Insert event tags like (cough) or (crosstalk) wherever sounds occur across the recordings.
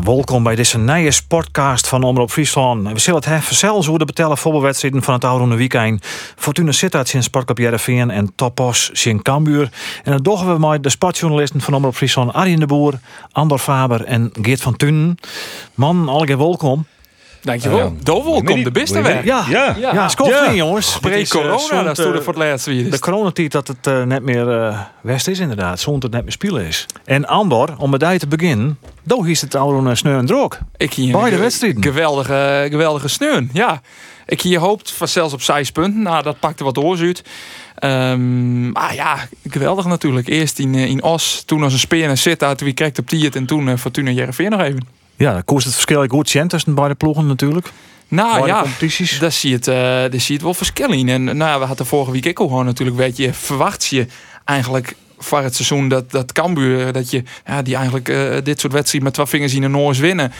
Welkom bij deze nieuwe sportcast van Omroep Friesland. We zullen het hebben zelfs hoe de betellen voetbalwedstrijden van het oude weekend. Fortuna Sittard zijn Sportclub Jereveen en Topos zijn Cambuur. En dat doen we met de sportjournalisten van Omroep Friesland Arjen de Boer, Andor Faber en Geert van Tunen. Man, allemaal welkom. Dankjewel. Ja. Doe welkom, de beste weg. Ja, Ja. ja, Ja. jongens. Pre Het is, eh, corona, zo'n, dat stond er eh, voor het laatst weer. De coronatijd dat het eh, net meer eh, west is inderdaad. Zond het net meer spelen is. En Andor, om met die te beginnen, doe is het oude uh, sneu en droog. Ik hier Beide een wedstrijden. Geweldige, geweldige steun. Ja. Ik hier hoopt van zelfs op zes punten. Nou, dat pakte wat oors uit. Ehm, maar ja, geweldig natuurlijk. Eerst in, eh, in Os, toen als een speer en zit uit wie kreeg op Tiert en toen uh, Fortuna Jereveen nog even. Ja, dan kost het verschil goed cent tussen beide ploegen natuurlijk. Nou ja, daar zie je het, eh, daar zie je het wel verschil in. En nou, ja, we hadden vorige week ook gewoon natuurlijk, weet je, verwacht je eigenlijk voor het seizoen dat, dat Cambuur, dat je ja, die eigenlijk eh, dit soort wedstrijden met twee vingers in de noors winnen.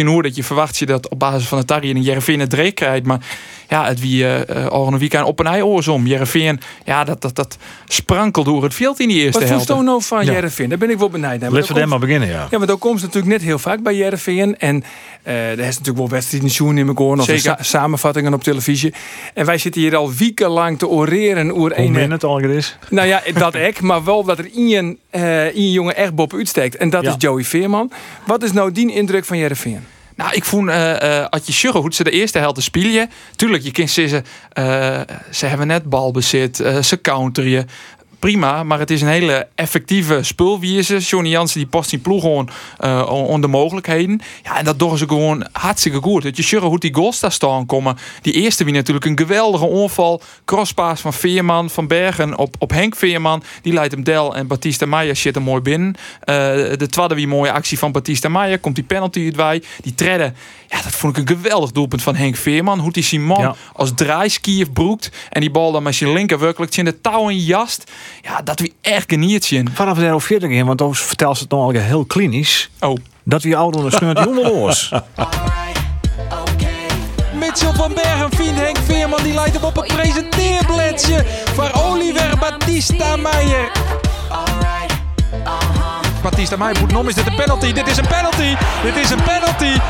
Uh, dat je verwacht je dat op basis van het Tarrie en Jereveen het dreek krijgt. Maar ja, het wie uh, al een weekend op een ei oorsom. Jereveen, ja, dat, dat, dat sprankelt door het veld in die eerste Wat helft. je nou van Ja. Jereveen? Daar ben ik wel benijd naar. Laten we daar maar beginnen, ja. Ja, maar dan komt ze natuurlijk net heel vaak bij Jereveen. En eh er is natuurlijk wel wedstrijden in Sjoen in mijn. Of sa- samenvattingen op televisie. En wij zitten hier al wekenlang te oreren oer Hoe een... min het al is. Nou ja, dat (laughs) ik. Maar wel dat er in eh in jongen echt boven uitsteekt. En dat Ja. is Joey Veerman. Wat is nou die indruk van Jereveen? Nou, ik vond, eh als je hoe ze de eerste helft spelen. Tuurlijk, je kunt zeggen, eh, ze hebben net balbezit, eh, ze counteren. Prima, maar het is een hele effectieve spulwijze. Johnny Jansen die past in ploeg gewoon on de mogelijkheden. Ja, en dat doen ze gewoon hartstikke goed. Dat je sjugge hoe die goals daar staan komen. Die eerste wie natuurlijk een geweldige onval. Crosspaas van Veerman, van Bergen op, op Henk Veerman. Die leidt hem Del en Batista Meijer zit er mooi binnen. Eh, de tweede wie mooie actie van Batista Meijer. Komt die penalty erbij. Die tredden. Ja, dat vond ik een geweldig doelpunt van Henk Veerman. Hoe die Simon Ja. als draaiskier broekt. En die bal dan met zijn linker werkelijk in de touw en jast. Ja, dat wie echt geniertje. Vanaf over verder gaan, want dan vertelt ze het nog al heel klinisch. Oh. Dat wie ouder een sneurt jongeloos. Mitchell van Bergen vindt Henk Veerman. Die leidt hem op een presenteerbladsje. Voor Oliver Batista Meijer. Batista Meijer moet om. Is dit een penalty? Dit is een penalty. Dit is een penalty.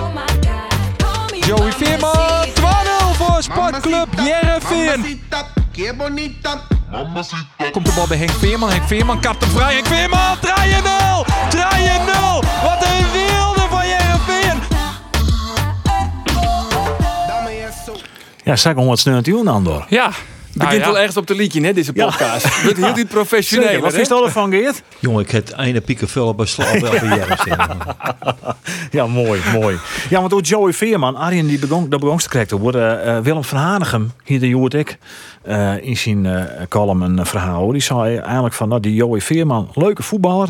Joey Veerman. 2-0 voor Sportclub Jereveen. Komt de bal bij Henk Veerman. Henk Veerman kapt hem vrij. Henk Veerman. 3-0. 3-0. Wat een wilde van eso. Ja, zeg gewoon wat sneurt die Andor. Ja. Begint Nou ja. wel ergens op de liedje, hè, deze podcast. (laughs) Het wordt heel niet professioneel. Zeker, wat is er van Geert? Jongen, ik heb het einde pieken vullen bij slaap wel. (laughs) Ja, mooi, mooi. Ja, want ook Joey Veerman, Arjen die begon, dat begon te krijgen worden. eh, Willem van Hanegem, hier de Joert ik, eh, in zijn eh, column een verhaal. Die zei eigenlijk van, nou, die Joey Veerman, leuke voetballer.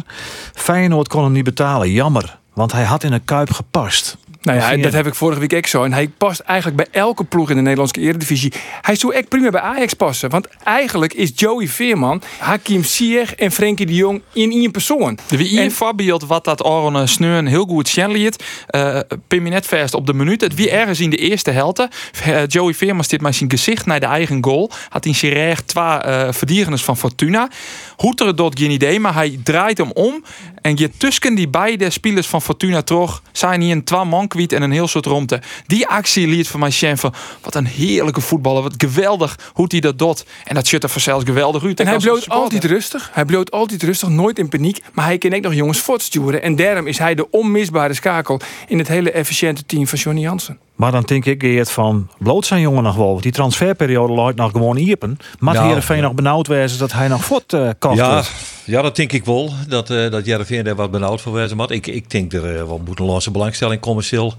Feyenoord kon hem niet betalen, jammer. Want hij had in een kuip gepast. Nou ja, dat heb ik vorige week ook zo. En hij past eigenlijk bij elke ploeg in de Nederlandse Eredivisie. Hij zou echt prima bij Ajax passen. Want eigenlijk is Joey Veerman, Hakim Ziyech en Frenkie de Jong in één persoon. De wie En- voorbeeld wat dat Aron Sneun heel goed Sjenliet. Uh, Pim je net vast op de minuut. Het wie ergens in de eerste helte. Eh, Joey Veerman zit met zijn gezicht naar de eigen goal. Had in zijn recht twee uh, van Fortuna. Hoeter dort geen idee, maar hij draait hem om. En je tussen die beide spelers van Fortuna terug zijn hier een twee man kwijt en een heel soort romte. Die actie liet van mij zien van wat een heerlijke voetballer. Wat geweldig hoe hij dat doet. En dat shut er vanzelfs geweldig uit. En hij bloot altijd rustig. Hij bloot altijd rustig, nooit in paniek. Maar hij kan ook nog jongens voortsturen. En daarom is hij de onmisbare schakel in het hele efficiënte team van Johnny Jansen. Maar dan denk ik Geert van, bloot zijn jongen nog wel. Want die transferperiode luidt nog gewoon iepen. Maar Nou, Heerenveen ja. nog benauwd wezen dat hij nog voort eh kocht Ja, wordt. Ja, dat denk ik wel. Dat, eh dat Jereveen daar wat benauwd voor wezen. Maar ik, ik denk er eh, wel moet een losse belangstelling commercieel.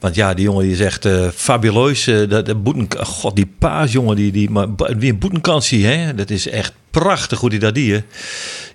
Want ja, die jongen die is echt fabuleus. eh, dat, dat boeten, God, die paas jongen, die, die, maar wie een boetenkansie, hè? Dat is echt prachtig hoe die dat die. hè.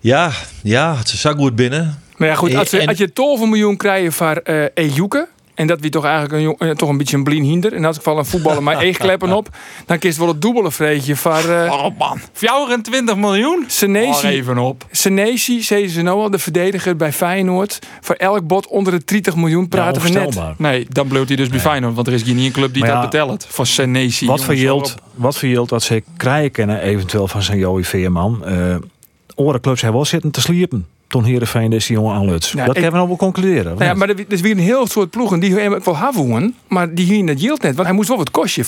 Ja, ja, het zo goed binnen. Maar ja, goed, als, En- als je 12 miljoen krijgt voor eh Ejuke En dat wie toch eigenlijk een, eh, toch een beetje een blien hinder. In elk geval een voetballer maar (laughs) één kleppen op. Dan kiest wel het dubbele vreetje van eh Oh man, 24 miljoen? Senesi. Oh, even op. Senesi, zeiden ze nou al, de verdediger bij Feyenoord. Voor elk bot onder de 30 miljoen praten we net. Nee, dan bleef hij dus bij Feyenoord. Want er is geen één club die dat betelt. Voor Senesi. Wat yield, wat voor yield dat ze krijgen kennen eventueel van zijn Joey Veerman. Eh oren clubs hebben wel zitten te sliepen. Toen Heerenveen deze jongen aanluts. Ja, dat ik- kunnen we nou wel concluderen. Nou ja, maar er is weer een heel soort ploegen die hem wel hebben, maar die hier het yield net. Want hij moest wel wat kostje.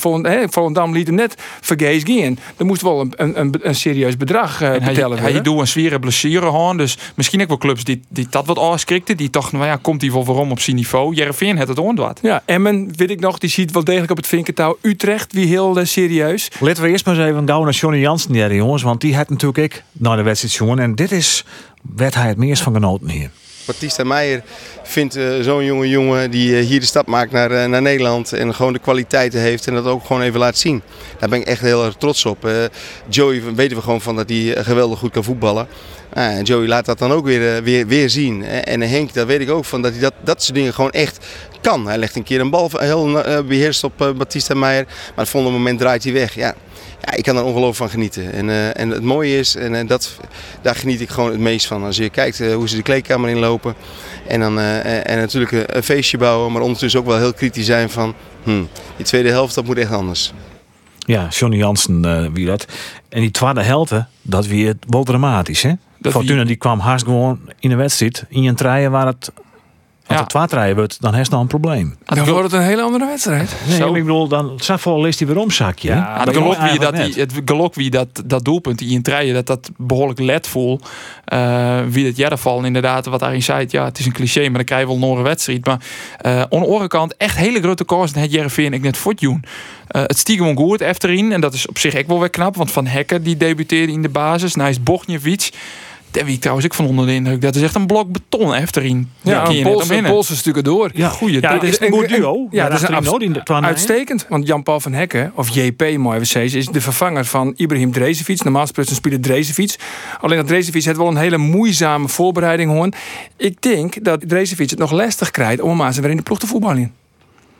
Volendam liet hem net vergees gaan. Er moest wel een, een, een, een serieus bedrag eh En hij, betellen hij worden. doet een zware blessure aan. Dus misschien ook wel clubs die, die dat wat afschrikten. Die toch, nou ja, komt hij wel waarom op zijn niveau. Jereveen had het ontwaard. Ja, Emmen, weet ik nog, die ziet wel degelijk op het vinkentouw. Utrecht, wie heel eh, serieus. Laten we eerst maar eens even gauw naar Johnny Jansen, ja, jongens. Want die had natuurlijk ik naar de wedstrijd jongen. En dit is werd hij het meest van genoten hier. Baptista Meijer vindt eh, zo'n jonge jongen die eh, hier de stap maakt naar, eh, naar Nederland en gewoon de kwaliteiten heeft en dat ook gewoon even laat zien. Daar ben ik echt heel erg trots op. Joey weten we gewoon van dat hij geweldig goed kan voetballen. Ah, en Joey laat dat dan ook weer, weer, weer zien. En Henk, daar weet ik ook van dat hij dat, dat soort dingen gewoon echt kan. Hij legt een keer een bal heel eh, beheerst op Baptista Meijer, maar het volgende moment draait hij weg. Ja. Ja, ik kan er ongelooflijk van genieten. En, eh, en het mooie is, en eh, dat, daar geniet ik gewoon het meest van. Als je kijkt eh, hoe ze de kleedkamer inlopen. En, dan, eh, en natuurlijk een, een feestje bouwen, maar ondertussen ook wel heel kritisch zijn van... Hm, die tweede helft, dat moet echt anders. Ja, Johnny Jansen eh, wie dat. En die tweede helte, dat weer wel dramatisch, hè? Dat Fortuna wie- die kwam haast gewoon in de wedstrijd. In een treien waar het... Als Ja. het treien wordt, dan heeft het nou een probleem. Dan wordt het een hele andere wedstrijd. Nee, Zo. ik bedoel, dan Safol leest hij weer om, zakje. hè? Ja, het gelok wie dat, die, het gelok wie dat, dat doelpunt die in treien, dat dat behoorlijk let voel. Eh, wie het jaren inderdaad, wat daarin zei, ja, het is een cliché, maar dan krijg je wel nog een wedstrijd. Maar eh aan de andere kant echt hele grote kansen het Jereveen ik net voortjoen. Eh het stieg gewoon goed efterin en dat is op zich ook wel weer knap, want Van Hekken die debuteerde in de basis, naast Bognjevic. Daar wie ik trouwens ook van onder de indruk. Dat is echt een blok beton efterin. Ja, een Poolse. Poolse stukken door. Ja, Goeie Ja, dit is een goed duo. Ja, dat is een Uitstekend, want Jan-Paul van Hekken, of JP mooi we zeggen, is de vervanger van Ibrahim Drezefiets. Normaal gesproken speelt Drezefiets. Alleen dat Drezefiets heeft wel een hele moeizame voorbereiding hoor. Ik denk dat Drezefiets het nog lastig krijgt om hem maar eens weer in de ploeg te voetballen.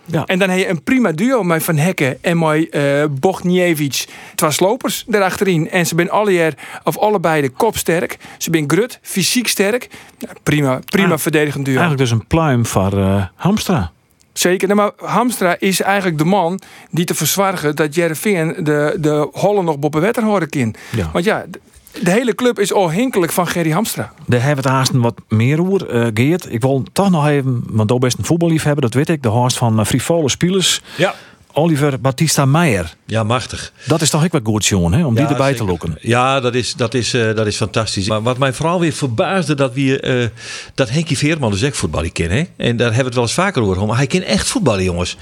Ja. En dan heb je een prima duo met Van Hekken en met eh Bogniewicz. Twee slopers daarachterin. En ze zijn alle, of allebei de kopsterk. Ze zijn grut, fysiek sterk. Ja, prima, prima Ah, verdedigend duo. Eigenlijk dus een pluim voor eh, Hamstra. Zeker, nou, maar Hamstra is eigenlijk de man die te verzorgen dat Jereveen de, de Hollen nog boven wetter horen kan. Ja. Want ja, de, hele club is onhinkelijk van Gerry Hamstra. Daar hebben we het haast wat meer over, eh, Geert. Ik wil toch nog even, want daar best een voetballiefhebber, dat weet ik. De host van uh, Frivole Spielers, Ja. Oliver Batista Meijer. Ja, machtig. Dat is toch ook wel goed, jongen, hè? om die erbij te lokken. Ja, dat is, dat, is, eh, dat is fantastisch. Maar wat mij vooral weer verbaasde, dat, we, eh, dat Henkie Veerman dus echt voetballen. Hè? En daar hebben we het wel eens vaker over. gehad, Maar hij kan echt voetballen, jongens.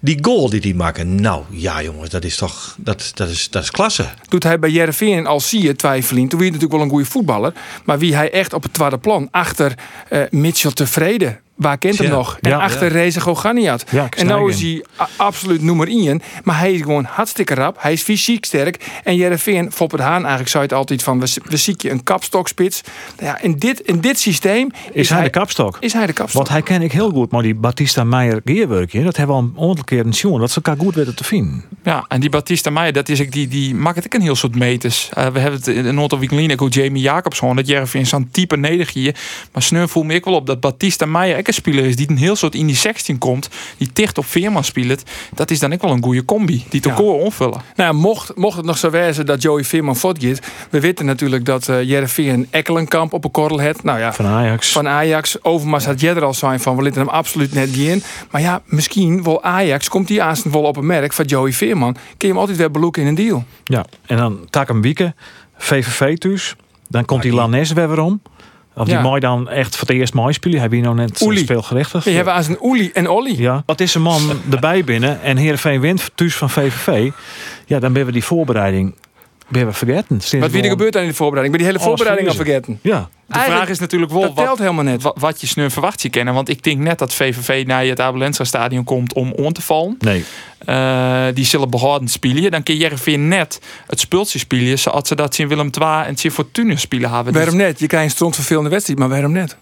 Die goal die hij maken. Nou, ja jongens, dat is toch, dat, dat, is, dat is klasse. Doet hij bij Jereveen al zie je twijfeling. Toen was hij natuurlijk wel een goede voetballer. Maar wie hij echt op het tweede plan achter eh, Mitchell tevreden. Waar kent hem Ja, nog? En ja, achter Reza Goganiat. Ja, ik en nou is hij absoluut nummer 1. Maar hij is gewoon hartstikke rap. Hij is fysiek sterk. En Jereveen, Foppert Haan eigenlijk zei het altijd van... we, we ziek je een kapstokspits. Nou ja, in, dit, in dit systeem Is, hij de kapstok? is hij de kapstok. Want hij ken ik heel goed, maar die Batista Meijer Geerwerkje, dat hebben we al een aantal keer een jongen. Dat ze elkaar goed weten te vinden. Ja, en die Batista Meijer, dat is ik die, die maakt het ook een heel soort meters. Eh, we hebben het in een aantal weken ook Jamie Jacobs gewoon, dat Jervin zo'n type nedergier. Maar sneur voel me ik wel op dat Batista Meijer een speler is die een heel soort in die 16 komt, die dicht op Veerman speelt. Dat is dan ook wel een goede combi, die te koor onvullen. Nou, ja, mocht, mocht het nog zo wezen dat Joey Veerman voortgaat. We weten natuurlijk dat eh Jereveen Ekkelenkamp op een korrel heeft. Nou ja, Van Ajax. van Ajax. Overmars had jij er al zijn van, we laten hem absoluut net niet in. Maar ja, misschien wel Ajax komt die aanstaan wel op een merk van Joey Veerman. Kun je hem altijd weer beloeken in een deal. Ja, en dan Takum Wieke, VVV thuis. Dan komt die Lanes weer weer om. Of die mooi dan echt voor het eerst mooi spelen. Hij wie nou net Oelie. speelgerichtig. Je hebt aan zijn Oelie en Olly. Ja, dat is een man (laughs) erbij binnen en Heerenveen wint thuis van VVV. Ja, dan ben we die voorbereiding ben we vergeten. Sinds Wat wie er gebeurt aan die voorbereiding? Ik ben die hele Alles voorbereiding al vergeten. Ja, De Eigenlijk, vraag is natuurlijk wel dat wat, telt helemaal net. wat, wat je sneur verwacht je kennen. Want ik denk net dat VVV naar het Abelensra stadion komt om on te vallen. nee. Eh, die zullen behouden spelen. Dan kun je Jervin net het spultje spelen zoals ze dat zien Willem II en zien Fortuna spelen hebben. Dus- Waarom net? Je krijgt een strontvervelende wedstrijd, maar waarom net?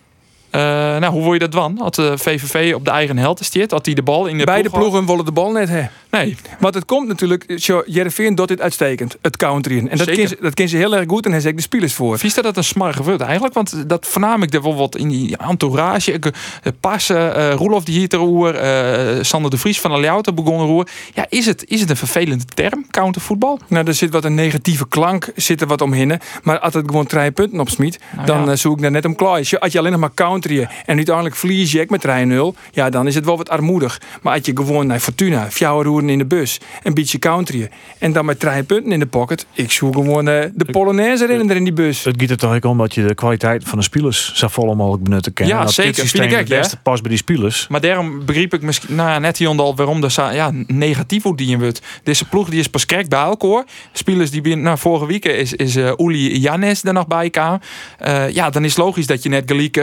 Eh, nou, hoe wil je dat dan? Had de VVV op de eigen helft stiert? Had hij de bal in de Beide ploeg ploegen willen de bal net hè. Nee. Want het komt natuurlijk, zo, Jereveen doet dit uitstekend, het countryen. En dat ken, ze, dat ze heel erg goed en hij zegt de spelers voor. Vies dat dat een smarge wordt eigenlijk? Want dat vernam ik bijvoorbeeld in die entourage. Ik, eh, Passen, eh Roelof die hier te roer, eh, Sander de Vries van de Leeuwen begonnen roer. Ja, is het, is het een vervelende term, countervoetbal? Nou, er zit wat een negatieve klank zit er wat omheen. Maar als het gewoon drie punten op smiet, Nou dan ja. eh, zoek ik daar net om klaar. Als je, alleen nog maar Country. En uiteindelijk vlieg je met 3-0. Ja, dan is het wel wat armoedig. Maar had je gewoon naar Fortuna, roeren in de bus, en beetje countryen En dan met 3 punten in de pocket. Ik zoek gewoon eh, de Polonaise erin, in die bus. Het gaat er toch ook om dat je de kwaliteit van de spelers zo vol mogelijk benutten kan. Ja, zeker. Dit systeem het beste pas bij die spelers. Maar daarom begrijp ik misschien nou, net hier al waarom de ja, negatief wordt die in wordt. Deze ploeg die is pas krek bij elkaar. Spelers die binnen, na vorige week is, is uh, Uli Janes er nog bij elkaar. Eh, ja, dan is logisch dat je net gelijk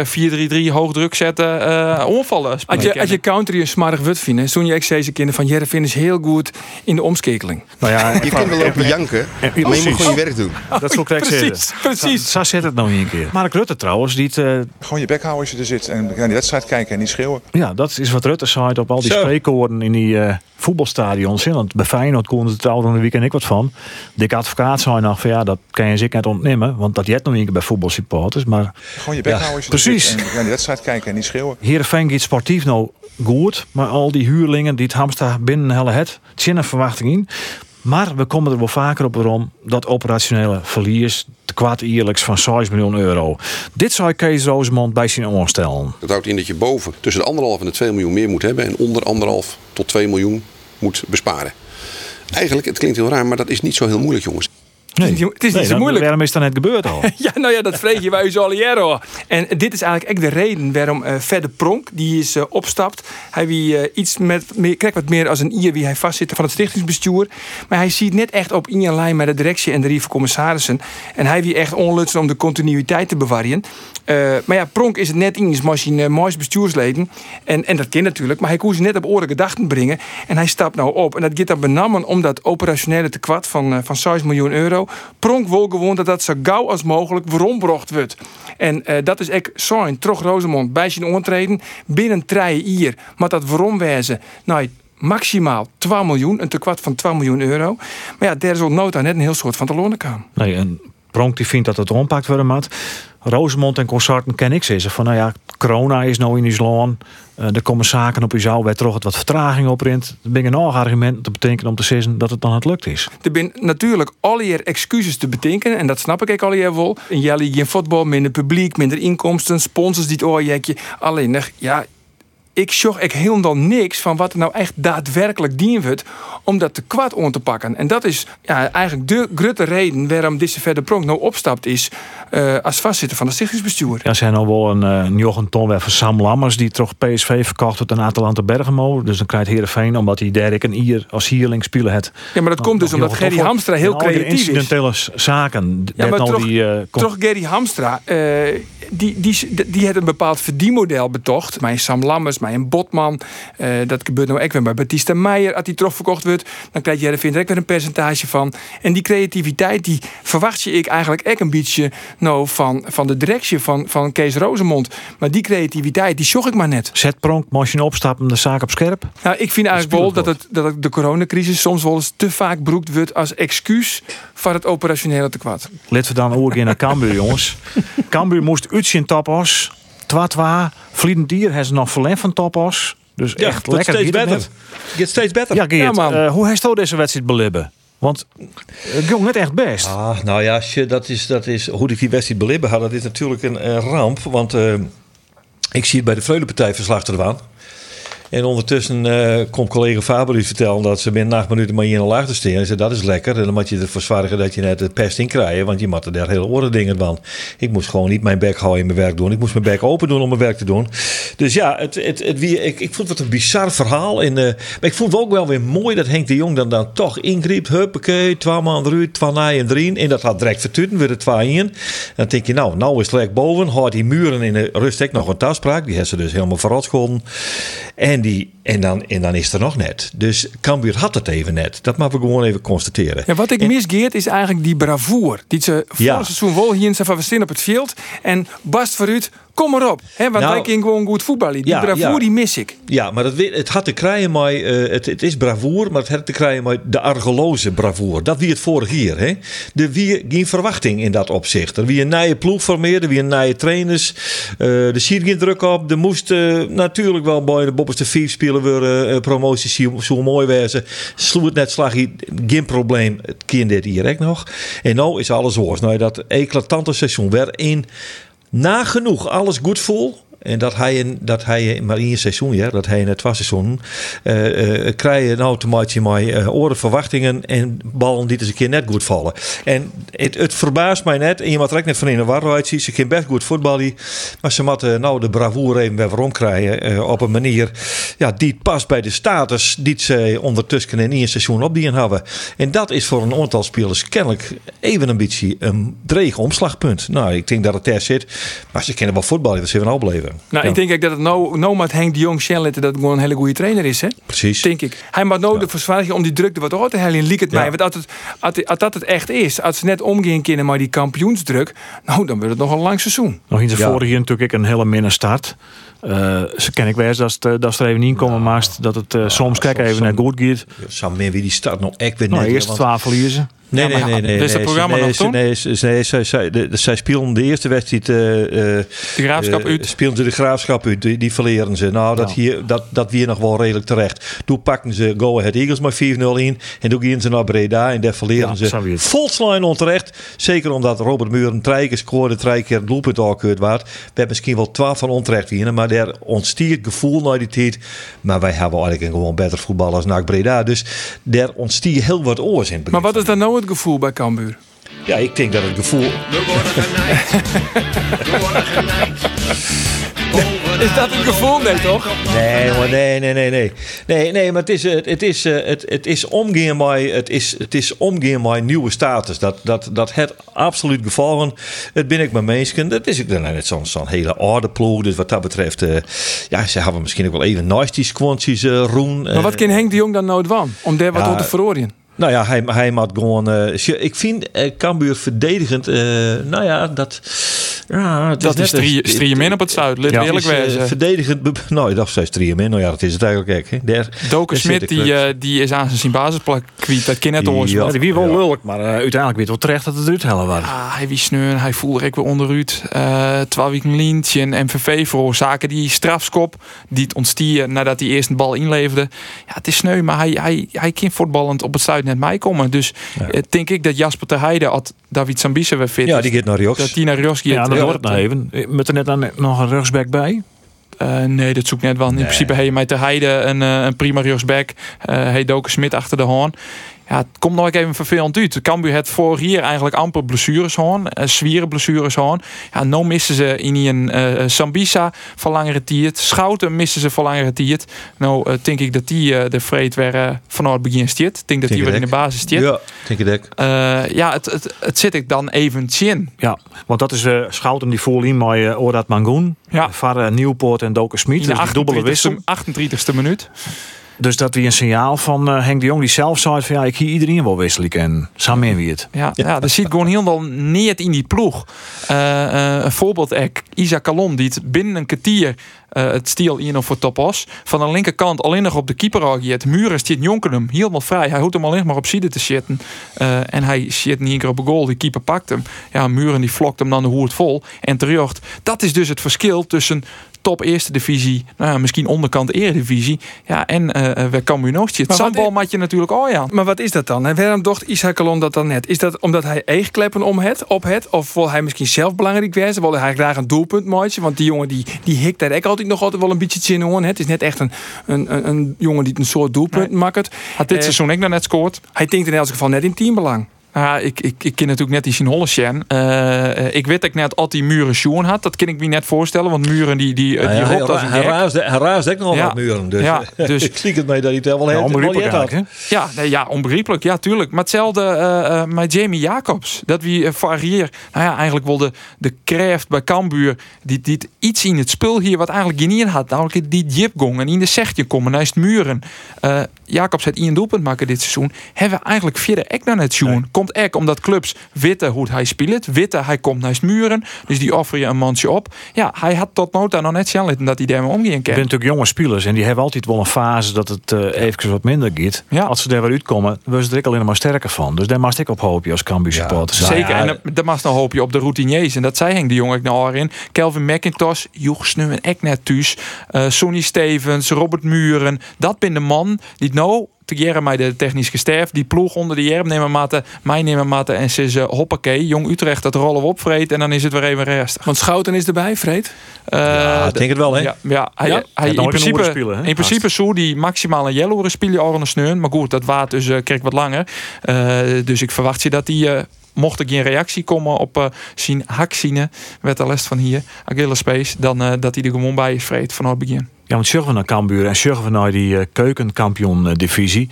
4-3-3 drie hoog druk zetten, uh, omvallen. Als je, als je country een smarrig wut vindt, toen je ex deze kinderen van Jervin is heel goed in de omskekeling. Nou ja, je kunt wel lopen janken, maar je moet gewoon je werk doen. Dat is ook oh, Precies, precies. Zo zit het nou een keer. Mark Rutte trouwens, die... Eh, gewoon je bek houden als je er zit en naar die wedstrijd kijken en niet schreeuwen. Ja, dat is wat Rutte zei op al die spreekwoorden in die eh, voetbalstadions. Want bij Feyenoord konden het trouwens een weekend ik wat van. Dikke Advocaat zei nog van ja, dat kan je zeker niet ontnemen. Want dat jet nog een keer bij voetbalsupporters. Maar... Gewoon je bek houden als je naar die wedstrijd kijken en niet schreeuwen. Heerenveen gaat sportief nou goed. Maar al die huurlingen die het hamster binnen helle het. Een verwachting in. Maar we komen er wel vaker op waarom dat operationele verlies te kwaad eerlijks van 6 miljoen euro. Dit zou Kees Rosemond bij zijn oorstellen. Dat houdt in dat je boven tussen de anderhalf en de 2 miljoen meer moet hebben en onder anderhalf tot 2 miljoen moet besparen. Eigenlijk, het klinkt heel raar, maar dat is niet zo heel moeilijk, jongens. Nee, Het is niet- het is niet nee, zo moeilijk. Waarom is dat net gebeurd al? (laughs) Ja, nou ja, dat vreeg je bij u al jaren hoor. En dit is eigenlijk echt de reden waarom eh Verder Pronk, die is eh, opstapt. Hij wie eh, iets met, meer, krijgt wat meer als een ier wie hij vastzit van het stichtingsbestuur. Maar hij ziet net echt op in lijn met de directie en de rieve commissarissen. En hij wie echt onlutsen om de continuïteit te bewaren. Maar ja, Pronk is het net in machine uh, moois bestuursleden. En, en dat kind natuurlijk. Maar hij koest net op oren gedachten brengen. En hij stapt nou op. En dat gaat dan benammen om dat operationele tekort van, van 6 miljoen euro. Pronk wil gewoon dat dat zo gauw als mogelijk verombrocht wordt. En eh, dat is echt zo'n Trog Rosemond bij zijn ontreden. Binnen drie jaar. Maar dat veromwijzen. Nou, maximaal 12 miljoen. Een tekort van 12 miljoen euro. Maar ja, daar is nota net een heel soort van te lonen kan. Nee, en Pronk die vindt dat het ompakt worden moet. Rosemond en consorten ken ik zeggen van nou ja, corona is nou in loon. Uh, er komen zaken op je zou toch het wat vertraging op rint. Dan ben ik nog argument te betekenen om te zeggen dat het dan het lukt is. Er zijn natuurlijk alleer excuses te bedenken. En dat snap ik ook alleer wel. In jullie geen voetbal, minder publiek, minder inkomsten, sponsors die het oorjekje. Alleen, ja, ik zag ik helemaal niks van wat er nou echt daadwerkelijk dien wordt om dat te kwad om te pakken. En dat is ja, eigenlijk de grote reden waarom deze verder pronk nou opstapt is uh, als vastzitter van het stichtingsbestuur. Ja, zijn al wel een, uh, een Jochen van Sam Lammers die toch PSV verkocht wordt aan Atalanta Bergamo. Dus dan krijgt Heerenveen omdat hij Derek een ier als hierling spelen het. Ja, maar dat komt dus omdat Gerry Hamstra heel creatief is. incidentele zaken. Ja, maar toch, die, uh, toch Gerry Hamstra, uh, die, die, die, heeft een bepaald verdienmodel betocht. Mijn Sam Lammers, mijn Botman. Uh, dat gebeurt nou ook weer bij Batista Meijer. Als die trof verkocht wordt, dan krijg je er weer een percentage van. En die creativiteit, die verwacht je ik eigenlijk ook een beetje nou, van, van de directie van, van Kees Rozemond. Maar die creativiteit, die zocht ik maar net. Zet Pronk, je opstappen, de zaak op scherp? Nou, ik vind eigenlijk wel dat, het, dat het de coronacrisis soms wel eens te vaak broekt wordt als excuus voor het operationele tekort. Laten we dan ook in naar Cambuur, jongens. (laughs) Cambuur moest uit in topos. 2-2. Vliedend dier hebben ze nog verlengd van topos. Dus ja, echt lekker. steeds beter. Get steeds beter. Ja, Geert. Ja, uh, hoe heeft deze wedstrijd belibben? Want het ging net echt best. Ah, nou ja, dat is, dat is, hoe ik die wedstrijd belibben had, dat is natuurlijk een, een ramp. Want uh, ik zie het bij de Vreulenpartij verslag ervan. En ondertussen uh, komt collega Fabrice vertellen dat ze binnen acht minuten maar hier in laag te steken. En zei, dat is lekker. En dan moet je ervoor zorgen dat je net het pest in krijgt. Want je moet er daar hele oren dingen van. Ik moest gewoon niet mijn bek houden in mijn werk doen. Ik moest mijn bek open doen om mijn werk te doen. Dus ja, het, het, het, ik, ik vond het een bizar verhaal. En, uh, maar ik vond het ook wel weer mooi dat Henk de Jong dan, dan toch ingreep. Huppakee, twee man eruit, twee en drie. En dat had direct vertuten, weer de twee in. En dan denk je, nou, nou is het boven. Houdt die muren in de rust nog een taspraak. Die hebben ze dus helemaal verrot scholen. En die en dan, en dan is er nog net. Dus Cambuur had het even net. Dat mag we gewoon even constateren. Ja, wat ik en, misgeert is eigenlijk die bravoure. Die ze voor Ja. seizoen wel hier in van op het veld. En bast vooruit, kom maar op. Hè, want Nou, wij kunnen gewoon goed voetballen. Die ja, ja. die mis ik. Ja, maar het, het had te krijgen met, eh, het, het is bravoer, maar het had te krijgen met de argeloze bravoer. Dat wie het vorig jaar, hè. Er wie geen verwachting in dat opzicht. Er wie een nieuwe ploeg formeerde, er wie een nieuwe trainers. Eh er ziet geen druk op. Er moest eh, natuurlijk wel bij de bovenste vijf spelen worden. eh promoties zo, zo mooi wezen. Sloeg het net slag, geen probleem. Het kind dit hier ook nog. En nou is alles oors. Nou, dat eclatante seizoen werd in nagenoeg alles goed vol. En dat hij, in, dat hij maar een seizoen, ja, dat hij in het twee seizoenen, eh eh je nou te maken met eh oren verwachtingen en ballen die eens een keer net goed vallen. En het, het verbaast mij net, en je moet er net van in de war uitzien, ze kunnen best goed voetballen, maar ze moeten nou de bravoure even weer waarom krijgen op een manier ja, die past bij de status die ze ondertussen in één seizoen opdienen hebben. En dat is voor een aantal spelers kennelijk even een beetje een dreig omslagpunt. Nou, ik denk dat het daar zit, maar ze kennen wel voetballen, dat ze even opleven. Nou, Ja, ik denk ook dat het nou, nou met Henk de Jong Shell dat het gewoon een hele goede trainer is, hè? Precies. Denk ik. Hij moet nou de verzwaring om die druk er wat uit te halen, liek het Ja. mij. Want als, het, als, het- als dat het echt is, als ze net omgaan kunnen met die kampioensdruk, nou, dan wordt het nog een lang seizoen. Nog in Ja. vorige jaar natuurlijk een hele minne start. Eh, ze ken ik wel eens dat dat ze er even in komen maast. Dat het eh, soms kijk even naar goed gaat. Sam wie die start nog echt weer Nou, eerst want- 12 verliezen. Nee, nee, maar nee, nee. is het programma nee, nog ze- toen? Nee, ze- nee, zij, spelen de eerste wedstrijd. eh De graafschap uit. Spelen ze de graafschap uit. Die, verleren ze. Nou, dat, hier, dat, dat weer nog wel redelijk terecht. Toen pakken ze Go Ahead Eagles maar 4-0 in. En toen gingen ze naar Breda. En daar verleren ze het. volslijn onterecht. Zeker omdat Robert Muren drie keer scoorde. Drie keer het doelpunt al keurt waard. We hebben misschien wel 12 van onterecht winnen. Maar daar ontstiert het gevoel naar die tijd. Maar wij hebben eigenlijk een gewoon beter voetbal als NAC Breda. Dus daar ontstiert heel wat oors in. Maar wat is dan nou het gevoel bij Cambuur? Ja, ik denk dat het gevoel... We worden genaaid. We worden genaaid. (laughs) (laughs) Is dat het gevoel? Nee, toch? Nee, maar nee, nee, nee, nee. Nee, nee, maar het is, eh, het is, eh, het, het is omgaan met, het is, het is omgaan met nieuwe status. Dat, dat, dat het absoluut gevallen. Het ben ik met mensen. Dat is ook dan net zo'n zo'n hele oude ploeg. Dus wat dat betreft, eh, ja, ze hebben misschien ook wel even nice die squantjes uh, roen. Maar wat kan Henk de Jong dan nooit van? Om daar wat Ja, op te verorien? Nou ja, hij, hij moet gewoon. ik vind Cambuur verdedigend. eh, nou ja, dat. Ja, het Dat net is drie- op het zuid, het eerlijk is, wezen. verdedigend. (laughs) Nou, dat zei strieën min. Nou ja, dat is het eigenlijk ook. hè. Daar, Doken Smit ik die, eh, die is aan zijn basisplek kwijt. Dat kan net Ja. oors. Ja, wie wel Ja. lullig, maar eh, uiteindelijk weet wel terecht dat het eruit hellen was. Ah, hij wie sneur, hij voelde ik weer onderuit. Eh terwijl ik een lintje en MVV voor zaken die strafskop die het ontstier nadat hij eerst een bal inleverde. Ja, het is sneu, maar hij, hij, hij kan voetballend op het stuit net mij komen. Dus eh, denk ik dat Jasper ter Heide had David Sambisa weer fit. ja, die gaat naar Joks. dat die naar Jos gaat. Ja, dat Eh, wordt nou even. Met er net dan nog een rugsback bij. Eh, nee, dat zoekt net wel. In principe heeft mij ter Heide een, eh, een prima rechtsback. Eh hij Doken Smit achter de hoorn. Ja, het komt nog even vervelend uit. Cambuur het vorig jaar eigenlijk amper blessures hoorn. Uh, zwieren blessures hoorn. Ja, nou missen ze in die een eh, Sambisa voor langere tijd. Schouten missen ze voor langere tijd. Nou, eh, denk ik dat die eh, de vreed weer eh, vanaf het begin stiert. Ik denk dat die weer in de basis stiert. Ja, denk ik. Eh, ja, het, het, het zit ik dan even in. Ja, want dat is eh Schouten die voel in met uh, Orat Mangoen. Ja. Van eh, Nieuwpoort en Doken Smit. In Dus de dubbele 38e, wissel. 38e minuut. Dus dat weer een signaal van eh, Henk de Jong die zelf zei van ja, ik hier iedereen wel wisselen en samen wie het. Ja, ja. er zit gewoon heel neer in die ploeg. Eh, een voorbeeld, Isa Kalon, die het binnen een kwartier eh, het stiel in voor Topos. Van de linkerkant alleen nog op de keeper ageert. Muren stiet Jonker hem helemaal vrij. Hij hoeft hem alleen maar op zijde te zitten. En hij zit niet keer op een goal. Die keeper pakt hem. Ja, Muren die flokt hem dan de hoert vol. En terecht. Dat is dus het verschil tussen top eerste divisie, nou ja, misschien onderkant eredivisie. Ja, en waar Cambuur nog zit. Maar wat Zandbal i- Oh maak je natuurlijk al ja. Maar wat is dat dan? En waarom dacht Isaac Kalon dat dan net? Is dat omdat hij eegkleppen om het, op het? Of wil hij misschien zelf belangrijk wezen? Wil hij graag een doelpunt maken? Want die jongen die, die hikt daar ook altijd nog altijd wel een beetje zin in. Het is net echt een, een, een, jongen die een soort doelpunt maakt. Had dit Eh, seizoen ik nog net scoort. Hij denkt in elk geval net in teambelang. Ja, ik, ik, ik ken natuurlijk net die zien Hollesjen. Eh ik weet dat ik net al die muren schoen had. Dat kan ik me net voorstellen. Want muren die, die, die, Ja, hij, als hij, een hij gek. raasde, hij raasde ook nog Ja. wat muren. Dus, Ja, dus- (laughs) ik zie het mee dat hij het wel heeft. onbegrijpelijk wel had. Ja, nee, ja, onbegrijpelijk. Ja, tuurlijk. Maar hetzelfde eh, eh, met Jamie Jacobs. Dat wie uh, varieer. Nou ja, eigenlijk wel de, de kracht bij Cambuur. Die, die iets in het spul hier wat eigenlijk geen had. Namelijk die jipgong en in de zegtje komen naast muren. Eh, Jacobs heeft één doelpunt maken dit seizoen. Hebben we eigenlijk verder ek naar het seizoen. Komt ek omdat clubs weten hoe hij speelt. Weten hij komt naast muren. Dus die offer je een mandje op. Ja, hij had tot nota nog net zien dat hij daarmee omgaan Er kan. zijn natuurlijk jonge spelers en die hebben altijd wel een fase dat het eh even wat minder gaat. Ja. Als ze daar weer uitkomen, worden ze er ook alleen maar sterker van. Dus daar mag ik op hopen als Cambuur supporter. zijn. Zeker, ja, en mag dan hoop je op de routiniers. En dat zei Henk de Jong ook nou in. Kelvin McIntosh, Joeg Snum en Eknet thuis. Eh, Sonny Stevens, Robert Muren. Dat ben de man die nou jaren met de technische staf. Die ploeg onder de jerm nemen matten, mij nemen matten. En ze is eh, hoppakee, Jong Utrecht, dat rollen we opvreet. En dan is het weer even restig. Want Schouten is erbij, Freed. Eh, Ja, ik denk het wel, hè? Ja, ja, hij, Ja? hij, Ja, dan in principe, spelen, hè? in principe zou die maximaal een yellow spelen al een sneun. Maar goed, dat waard dus uh, kreeg wat langer. Eh, dus ik verwacht je dat die, eh, mocht er geen reactie komen op eh zijn haksine, werd de les van hier, Agile Space, dan eh, dat hij er gewoon bij is vreed van het begin. Ja, want we naar Cambuur en we naar die eh, keukenkampioen-divisie.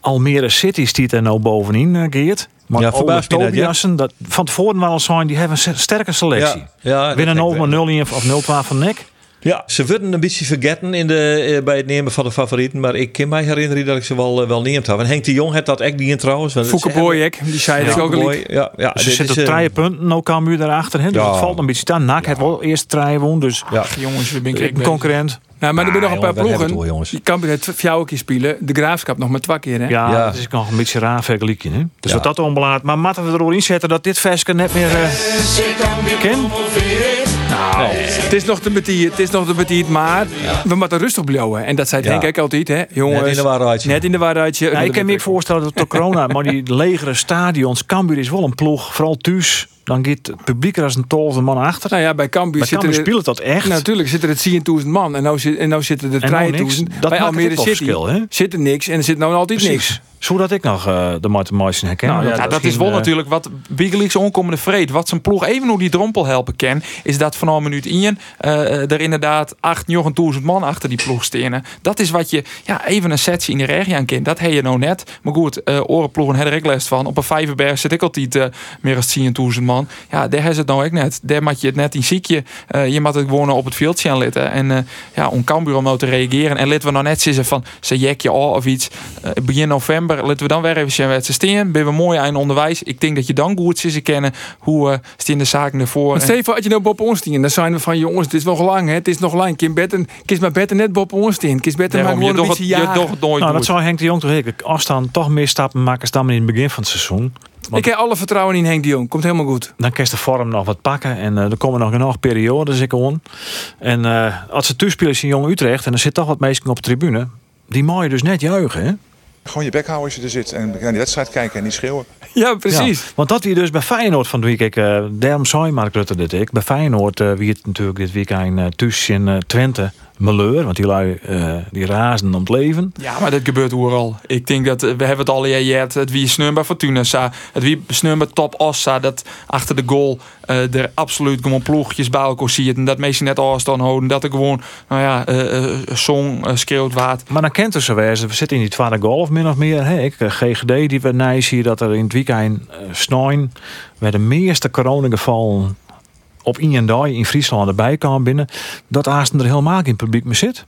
Almere City stiet er nou bovenin, eh, Geert. Maar Ja, dat, ja. Tobiasen, dat, van tevoren waren al zijn, die hebben een sterke selectie. Ja, Winnen ik nog maar wel. 0 of 0-12 van Nek. Ja, ze worden een beetje vergeten in de, eh, bij het nemen van de favorieten. Maar ik kan mij herinneren dat ik ze wel, eh, wel neemt heb. En Henk de Jong heeft dat echt niet in trouwens. Boyek, die zei dat Ja, ook al. Ja, ja, Ze zitten eh, drie punten, nou Cambuur daarachter. Dus Ja. het valt een beetje staan. NAC heeft wel eerst drie woon, dus Ja. Jongens, we ben ik een concurrent. Nou, maar er zijn nog Ah, een paar hebben we ploegen. jongens. Die kan het keer spelen. De Graafschap nog maar twee keer, hè? Ja, Ja. dat is nog een beetje raar vergelijking. Hè? Dus Ja. wat dat onbelaat. Maar moeten we erover inzetten dat dit versje net meer eh ken? Het is nog te betiert, het is nog te betiert, maar we moeten rustig blijven. En dat zei Ja. Henk ook altijd, hè? Jongens, Net in de waarheid. Net in de ik kan me ook voorstellen dat door corona, (laughs) maar die legere stadions, Cambuur is wel een ploeg, vooral thuis. Dan gaat het publiek er als een tolfde man achter. Nou ja, bij Cambuur Cambuur er... speelt dat echt. Natuurlijk zitten er 10.000 man en nou, zit, en nou zitten er En nou 3.000. niks. Dat Bij Almere het City verschil, hè? zit er niks en er zit nou altijd niks. Zodat ik nog eh, de mathematische herkennen. Nou, ja, Ja, dat is wel eh, natuurlijk wat Wiegeliks onkomende vreed. Wat zijn ploeg even hoe die drompel helpen kan, is dat vanaf minuut 1 eh er inderdaad 8, 9.000 man achter die ploeg stenen. Dat is wat je ja, even een setje in de regio aan kent. Dat heb je nou net. Maar goed, eh orenploegen hebben er ook les van. Op een Vijverberg zit ik altijd meer dan 10.000 man. Ja, daar is het nou ook net. Daar moet je het net in ziekje. Eh, je moet het gewoon op het veldje aan litten. En eh, ja, om Cambuur om nou te reageren. En laten we nou net zeggen van, ze jek je al of iets. Eh, begin november, laten we dan weer even zien waar ze staan. Ben we mooi aan onderwijs. Ik denk dat je dan goed ze kennen hoe eh staan de zaken ervoor. Maar En- stel je voor, als je nou Bob Ornstein, dan zijn we van jongens, het is nog lang, hè? Het is nog lang. Kies beter, kies maar beter net Bob Ornstein. Kies beter maar gewoon een doet het, beetje je nooit Nou, dat zou Henk de Jong toch ik. Als dan toch meer stappen maken dan in het begin van het seizoen. Ik heb alle vertrouwen in Henk de Jong. Komt helemaal goed. Dan kan je de vorm nog wat pakken. En eh, er komen nog genoeg periodes ik on. En eh, als ze toespelen in Jong Utrecht. En er zit toch wat mensen op de tribune. Die mag je dus net juichen. Hè? Gewoon je bek houden als je er zit. En naar die wedstrijd kijken en niet schreeuwen. Ja, precies. Ja, want dat wie dus bij Feyenoord van de week. Ik, eh daarom zei Mark Rutte dit ik. Bij Feyenoord eh wie het natuurlijk dit weekend uh, thuis in Twente. Meleur, want die lui eh, die razen om het leven. Ja, maar dat gebeurt overal. Ik denk dat eh, we hebben het al gehad. Het wie sneun bij Fortuna sa, het wie sneun bij Top Ossa dat achter de goal eh, er absoluut gewoon ploegjes bij elkaar ziet en dat mensen net afstand houden. Dat er gewoon, nou ja, eh, song schreeuwt waard. Maar dan kent het zo wezen. We zitten in die tweede golf min of meer. Hè? Ik, GGD die we nice hier dat er in het weekend uh, snoin waar de meeste coronagevallen op dag in Friesland erbij kwamen binnen. Dat Aasten er helemaal geen publiek meer zit.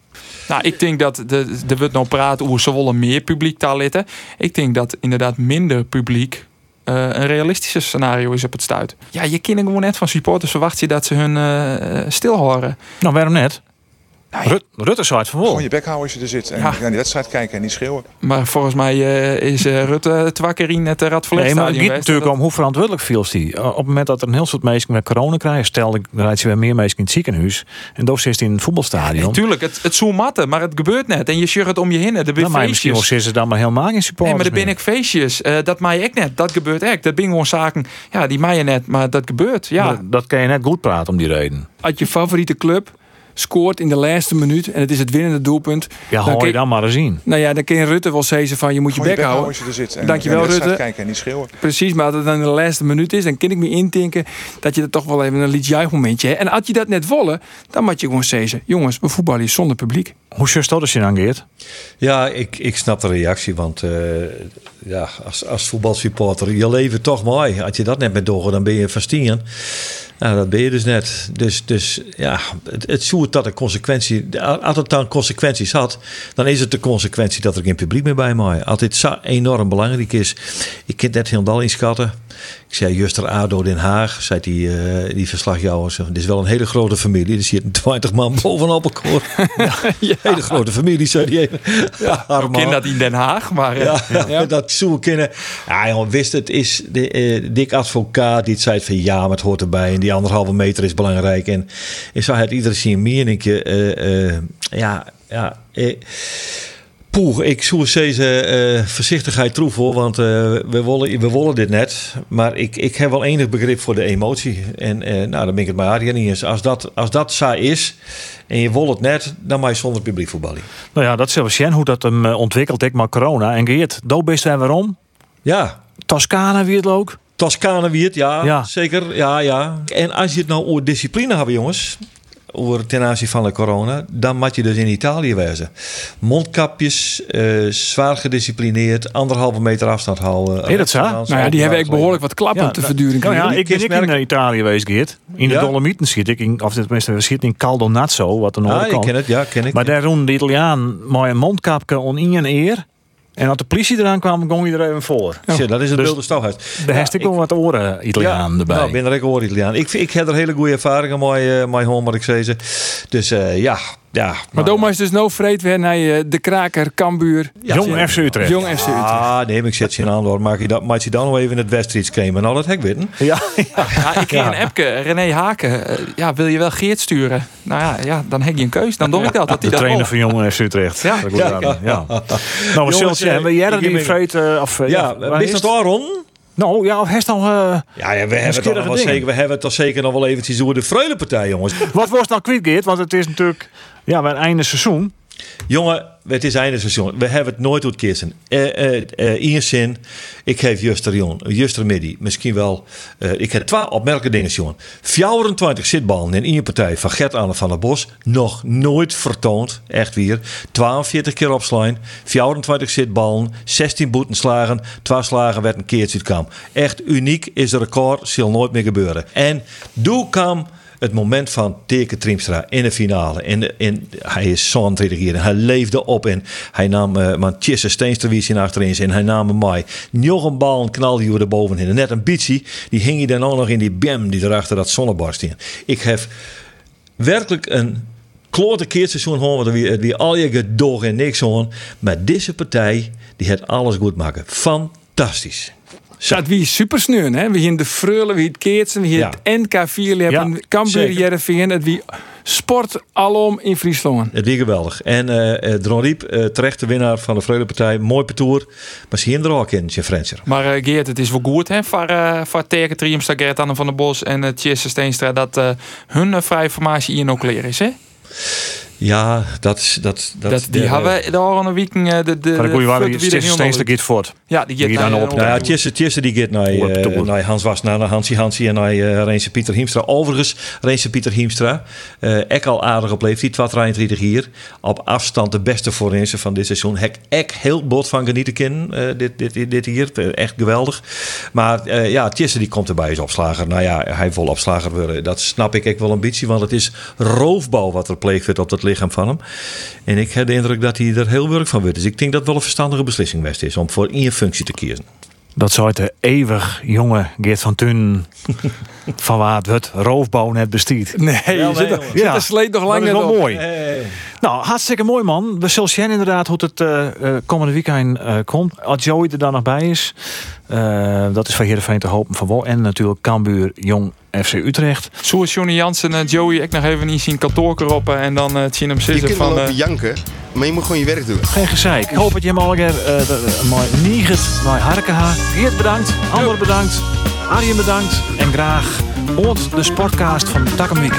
Nou, ik denk dat de, er wordt nou praten over ze willen meer publiek daar litten. Ik denk dat inderdaad minder publiek uh, een realistischer scenario is op het stuit. Ja, je kan gewoon net van supporters verwacht je dat ze hun uh, stil horen. Nou, waarom net? Nou, Rut, Rutte zou het van Gewoon je bek houden als je er zit. En Ja. naar die wedstrijd kijken en niet schreeuwen. Maar volgens mij uh, is uh, Rutte twakker in het Radverlegstadion Nee, maar het gaat natuurlijk om hoe verantwoordelijk viel die. Op het moment dat er een heel soort mensen met corona krijgen, stel ik rijdt ze weer meer mensen in het ziekenhuis en dan zit in het voetbalstadion. Natuurlijk, ja, het, het zou matten, maar het gebeurt net. En je shirt het om je heen. Er dan maar misschien wel ze dan maar helemaal geen supporters Nee, maar er ben ik feestjes. Uh, dat maai ik net. Dat gebeurt echt. Dat ben gewoon zaken. Ja, die maaien net, maar dat gebeurt. Ja. Dat, dat kan je net goed praten om die reden. Uit je favoriete club scoort in de laatste minuut en het is het winnende doelpunt. Ja, dan je dan maar eens zien. Nou ja, dan kun je Rutte wel zeggen van je moet je bek houden. als je er zit. En Dankjewel wedstrijd Rutte. kijken en niet schreeuwen. Precies, maar als het dan in de laatste minuut is, dan kan ik me intinken dat je er toch wel even een lied juichmomentje hebt. En als je dat net wollen, dan moet je gewoon zeggen, jongens, we voetballen zonder publiek. Hoe zus dat als je aangeeft? Ja, ik, ik snap de reactie, want uh, ja, als, als voetbalsupporter, je leven toch mooi. Als je dat net met doorgaat, dan ben je verstien. Nou, dat ben je dus net. Dus, dus ja, het, het zoet dat de consequentie. Als het dan consequenties had, dan is het de consequentie dat er geen publiek meer bij mij. Als dit zo enorm belangrijk is. Ik kan net helemaal inschatten. Ik zei Juster Ado Den Haag, zei die, eh, die verslagjouwer. Dit is wel een hele grote familie. Er zitten 20 man bovenop elkaar. (laughs) ja. Hele grote familie, zei die. Ja, Ik ken dat in Den Haag, maar... eh, ja, (laughs) dat zou kunnen. Ja, jongen, wist het is de, eh, dik advocaat die het zei van ja, maar het hoort erbij en die anderhalve meter is belangrijk en ik zag het iedere zien meer en ik eh, eh, ja, ja. Eh, Poeh, ik zou deze eh voorzichtigheid troef hoor, want eh, we, willen, we willen dit net. Maar ik, ik heb wel enig begrip voor de emotie. En eh, nou, dan ben ik het maar Arjen niet eens. Als dat, als dat saai is en je wil het net, dan mag je zonder publiek voetballen. Nou ja, dat is wel zien hoe dat hem ontwikkelt, ik maar corona. En Geert, dood best en waarom? Ja, Toscane wie het ook. Toscane wiert, ja, Ja. zeker. Ja, ja. En als je het nou over discipline hebben, jongens, over ten aanzien van de corona, dan moet je dus in Italië wezen. Mondkapjes, eh, zwaar gedisciplineerd, anderhalve meter afstand houden. Is dat zo? Nou ja, die hebben ik behoorlijk wat klappen Ja, te nou, verduren. Nou ja, ik ben ik in eh, Italië geweest, Geert. In de Ja? Dolomieten schiet ik, in, of tenminste, we schieten in Caldonazzo, wat een Ah, andere ik kant. ken het, ja, ken ik. Maar daar roen de Italiaan mooi een mondkapje on in en eer. En als de politie eraan kwam, ging je er even voor. Zie, dat is het Dus- wilde stouwhuis. Daar heb ik wel wat oren Italiaan erbij. Nou, ik ben er ook hoor Italiaan. Ik, ik heb er hele goede ervaringen mee, uh, mee home, wat ik zei. ze. Dus eh, ja, ja. Maar Doma is dus no vreed weer naar je de kraker, Kambuur, Ja, Jong. FC Utrecht. Jong FC Utrecht. Ah, nee, maar ik zet je aan hoor. Maak je, dat, maak je dan nog even in het Weststreets komen. Nou, dat heb ik weten. Ja, Ja, ik kreeg een appje, René Haken. eh, ja, wil je wel Geert sturen? Nou ja, ja dan heb je een keus. Dan doe ik dat. dat de hij dat trainer van Jong FC Utrecht. Ja. Dat ja. (laughs) Nou, maar Jongens, Siltje, eh, hebben jij er ik die uh, of eh, Ja, is is dat het? Aaron? Nou, ja, of heeft al. eh, Ja, ja, we, hebben het wel zeker, we hebben het toch zeker nog wel eventjes over de Freulenpartij, jongens. wat was nou kwijt, Geert? Want het is natuurlijk. Ja, bij het einde seizoen. Jongen, het is einde seizoen. We hebben het nooit uitkiezen. Eh eh eh, in zin, ik geef Juster Jon, Juster Middy, misschien wel. eh, ik heb twee opmerkelijke dingen, Jon. 24 zitballen in één partij van Gert Anne van der Bos. Nog nooit vertoond, echt weer. 42 keer opslaan, 24 zitballen, 16 boetenslagen, 2 slagen werd een keertje kam. Echt uniek is de record, zal nooit meer gebeuren. En doe kam het moment van Teke Triemstra in de finale. In de, in, hij is zo'n hier. Hij leefde op en hij nam uh, Manchester Steensterwies in achterin en hij nam hem mee. Nog een bal knalde hij er bovenin. En net een bietsie, die hing hij dan ook nog in die bem die erachter dat zonnebarst in. Ik heb werkelijk een klote keerseizoen gewoon, want wie, wie al je gedoog en niks gewoon. Maar deze partij, die het alles goed maken. Fantastisch. Dat wie super sneun, hè? Wie in de Freulen, wie het Keertsen, wie het NK 4 hebben, Cambuur. Jereveen, het wie sport alom in Friesland. Het weer geweldig. En eh uh, Dron Riep, eh, terecht de winnaar van de Freulenpartij. Mooi parcours. Maar ze hier er ook in, je Frencher. Maar Geert, het is wel goed hè, voor, uh, voor Teke Triemstra, Gert Anne van der Bos en uh, Tjesse Steenstra dat uh, hun uh, vrije formatie hier nog clear is. Hè? Ja, dat is... Dat, dat, dat, die hebben de een week uh, de, de, Van de goede waren de- de die Die Geert dan naar- op- naar- Nou ja, Ja, die gaat naar, eh, naar Hans Was, naar Hansie Hansie en naar uh, Reense Pieter Hiemstra. Overigens, Reense Pieter Hiemstra, eh ek al aardig op leeftijd, 32 hier. Op afstand de beste forense van dit seizoen. Hek ek heel bot van genieten eh, dit, dit, dit, hier. Eh, Echt geweldig. Maar eh, ja, Tjesse die komt erbij als opslager. Nou ja, hij wil opslager worden. Dat snap ik ook wel beetje, want het is roofbouw wat er pleegd wordt op het lichaam van hem. En ik heb de indruk dat hij er heel werk van wordt. Dus ik denk dat het wel een verstandige beslissing best is om voor één functie te kiezen. Dat zou de eeuwig jonge Geert van Thun. (laughs) van waar het wordt roofbouw net bestiert. Nee, je nee, zit, er- jongen. zit er sleet nog dat lang is net wel op. mooi. Nou, hartstikke mooi man. We zullen zien inderdaad hoe het eh, eh, komende weekend eh, komt. Als Joey er dan nog bij is. Eh, dat is van Heerenveen te hopen van wel. En natuurlijk Cambuur, Jong, FC Utrecht. Zo is Johnny Jansen en Joey ik nog even niet zien kantoor kroppen en dan uh, zien hem Je zitten kunt wel van... lopen eh, janken, maar je moet gewoon je werk doen. Geen gezeik. Ik hoop dat je hem al een mooi niget naar Harken ha. Geert bedankt. Ander bedankt. Arjen bedankt. En graag ont de sportcast van Takkenwiek.